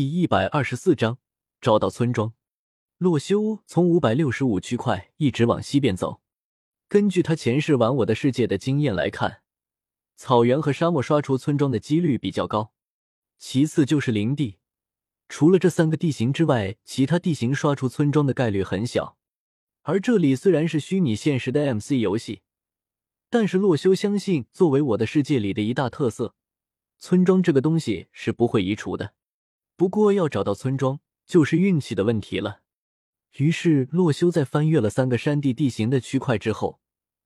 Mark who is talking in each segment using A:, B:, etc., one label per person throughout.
A: 第一百二十四章找到村庄。洛修从五百六十五区块一直往西边走。根据他前世玩我的世界的经验来看，草原和沙漠刷出村庄的几率比较高，其次就是林地。除了这三个地形之外，其他地形刷出村庄的概率很小。而这里虽然是虚拟现实的 MC 游戏，但是洛修相信，作为我的世界里的一大特色，村庄这个东西是不会移除的。不过要找到村庄，就是运气的问题了。于是洛修在翻阅了三个山地地形的区块之后，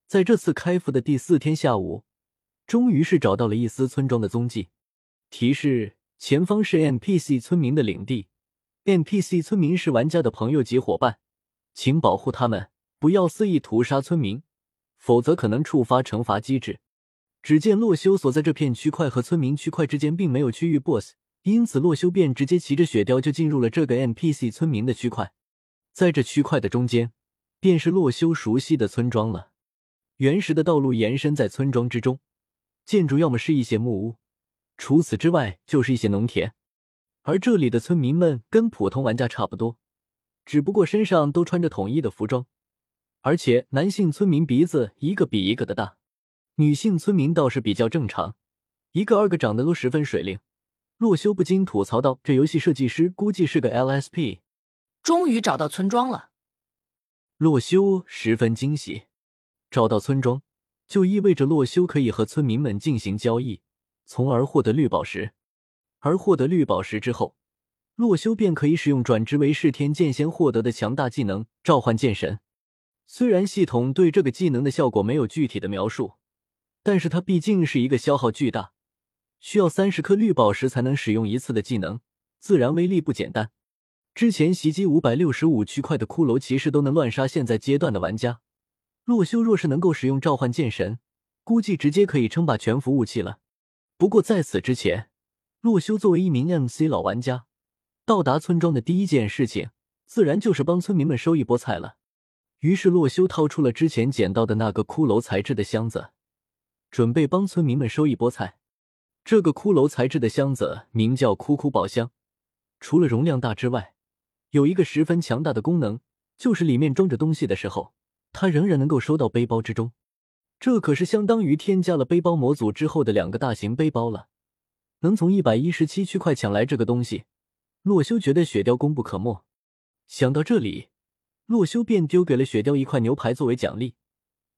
A: 在这次开服的第四天下午，终于是找到了一丝村庄的踪迹。提示：前方是 NPC 村民的领地，NPC 村民是玩家的朋友及伙伴，请保护他们，不要肆意屠杀村民，否则可能触发惩罚机制。只见洛修所在这片区块和村民区块之间并没有区域 BOSS。因此，洛修便直接骑着雪貂就进入了这个 NPC 村民的区块。在这区块的中间，便是洛修熟悉的村庄了。原石的道路延伸在村庄之中，建筑要么是一些木屋，除此之外就是一些农田。而这里的村民们跟普通玩家差不多，只不过身上都穿着统一的服装，而且男性村民鼻子一个比一个的大，女性村民倒是比较正常，一个二个长得都十分水灵。洛修不禁吐槽道：“这游戏设计师估计是个 LSP。”
B: 终于找到村庄了，
A: 洛修十分惊喜。找到村庄，就意味着洛修可以和村民们进行交易，从而获得绿宝石。而获得绿宝石之后，洛修便可以使用转职为噬天剑仙获得的强大技能召唤剑神。虽然系统对这个技能的效果没有具体的描述，但是它毕竟是一个消耗巨大。需要三十颗绿宝石才能使用一次的技能，自然威力不简单。之前袭击五百六十五区块的骷髅骑士都能乱杀现在阶段的玩家，洛修若是能够使用召唤剑神，估计直接可以称霸全服务器了。不过在此之前，洛修作为一名 MC 老玩家，到达村庄的第一件事情，自然就是帮村民们收一波菜了。于是洛修掏出了之前捡到的那个骷髅材质的箱子，准备帮村民们收一波菜。这个骷髅材质的箱子名叫“哭哭宝箱”，除了容量大之外，有一个十分强大的功能，就是里面装着东西的时候，它仍然能够收到背包之中。这可是相当于添加了背包模组之后的两个大型背包了。能从一百一十七区块抢来这个东西，洛修觉得雪貂功不可没。想到这里，洛修便丢给了雪貂一块牛排作为奖励，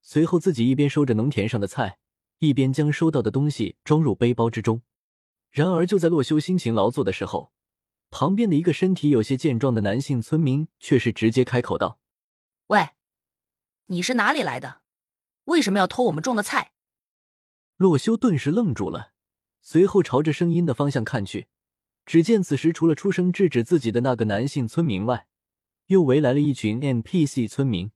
A: 随后自己一边收着农田上的菜。一边将收到的东西装入背包之中，然而就在洛修辛勤劳作的时候，旁边的一个身体有些健壮的男性村民却是直接开口道：“
B: 喂，你是哪里来的？为什么要偷我们种的菜？”
A: 洛修顿时愣住了，随后朝着声音的方向看去，只见此时除了出声制止自己的那个男性村民外，又围来了一群 NPC 村民。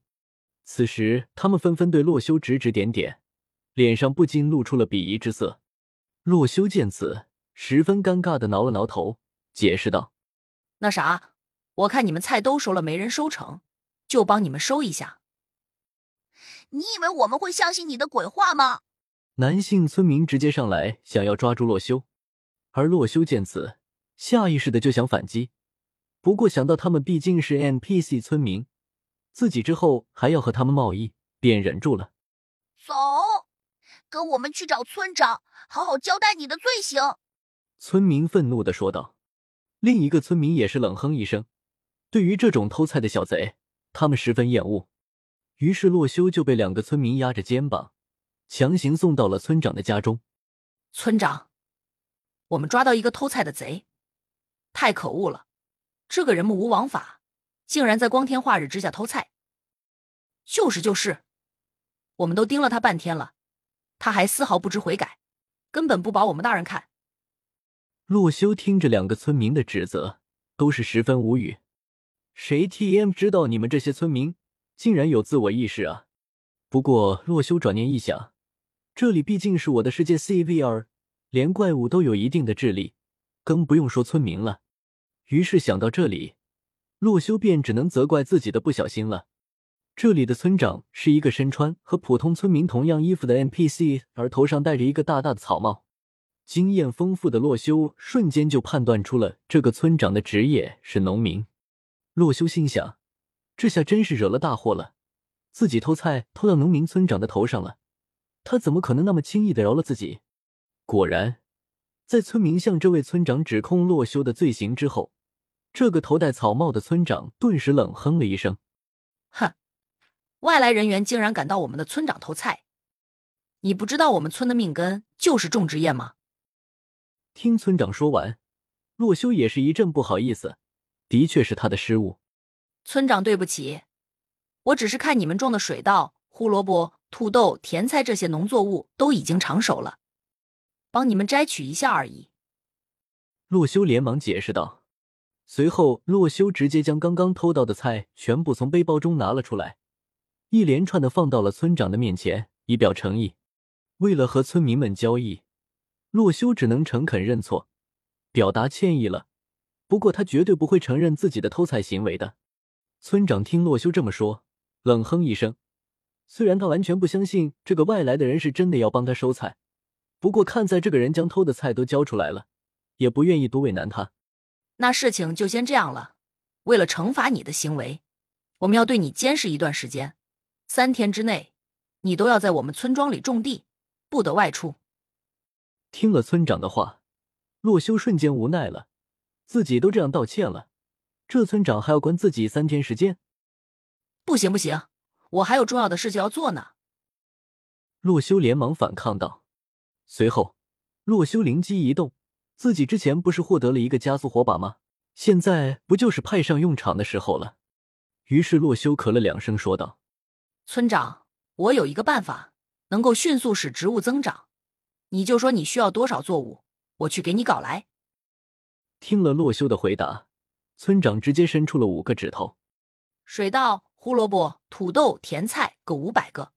A: 此时他们纷纷对洛修指指点点。脸上不禁露出了鄙夷之色。洛修见此，十分尴尬的挠了挠头，解释道：“
B: 那啥，我看你们菜都熟了，没人收成，就帮你们收一下。
C: 你以为我们会相信你的鬼话吗？”
A: 男性村民直接上来想要抓住洛修，而洛修见此，下意识的就想反击，不过想到他们毕竟是 NPC 村民，自己之后还要和他们贸易，便忍住了。
C: 走。跟我们去找村长，好好交代你的罪行。”
A: 村民愤怒的说道。另一个村民也是冷哼一声，对于这种偷菜的小贼，他们十分厌恶。于是洛修就被两个村民压着肩膀，强行送到了村长的家中。
B: 村长，我们抓到一个偷菜的贼，太可恶了！这个人目无王法，竟然在光天化日之下偷菜。就是就是，我们都盯了他半天了。他还丝毫不知悔改，根本不把我们大人看。
A: 洛修听着两个村民的指责，都是十分无语。谁 T M 知道你们这些村民竟然有自我意识啊？不过洛修转念一想，这里毕竟是我的世界 C V R，连怪物都有一定的智力，更不用说村民了。于是想到这里，洛修便只能责怪自己的不小心了。这里的村长是一个身穿和普通村民同样衣服的 NPC，而头上戴着一个大大的草帽。经验丰富的洛修瞬间就判断出了这个村长的职业是农民。洛修心想，这下真是惹了大祸了，自己偷菜偷到农民村长的头上了，他怎么可能那么轻易的饶了自己？果然，在村民向这位村长指控洛修的罪行之后，这个头戴草帽的村长顿时冷哼了一声：“
B: 哼，外来人员竟然敢到我们的村长偷菜，你不知道我们村的命根就是种植业吗？”
A: 听村长说完，洛修也是一阵不好意思，的确是他的失误。
B: 村长，对不起，我只是看你们种的水稻、胡萝卜、土豆、甜菜这些农作物都已经长熟了，帮你们摘取一下而已。
A: 洛修连忙解释道。随后，洛修直接将刚刚偷到的菜全部从背包中拿了出来，一连串的放到了村长的面前，以表诚意。为了和村民们交易。洛修只能诚恳认错，表达歉意了。不过他绝对不会承认自己的偷菜行为的。村长听洛修这么说，冷哼一声。虽然他完全不相信这个外来的人是真的要帮他收菜，不过看在这个人将偷的菜都交出来了，也不愿意多为难他。
B: 那事情就先这样了。为了惩罚你的行为，我们要对你监视一段时间，三天之内，你都要在我们村庄里种地，不得外出。
A: 听了村长的话，洛修瞬间无奈了。自己都这样道歉了，这村长还要关自己三天时间？
B: 不行不行，我还有重要的事情要做呢！
A: 洛修连忙反抗道。随后，洛修灵机一动，自己之前不是获得了一个加速火把吗？现在不就是派上用场的时候了？于是洛修咳了两声，说道：“
B: 村长，我有一个办法，能够迅速使植物增长。”你就说你需要多少作物，我去给你搞来。
A: 听了洛修的回答，村长直接伸出了五个指头：
B: 水稻、胡萝卜、土豆、甜菜各五百个，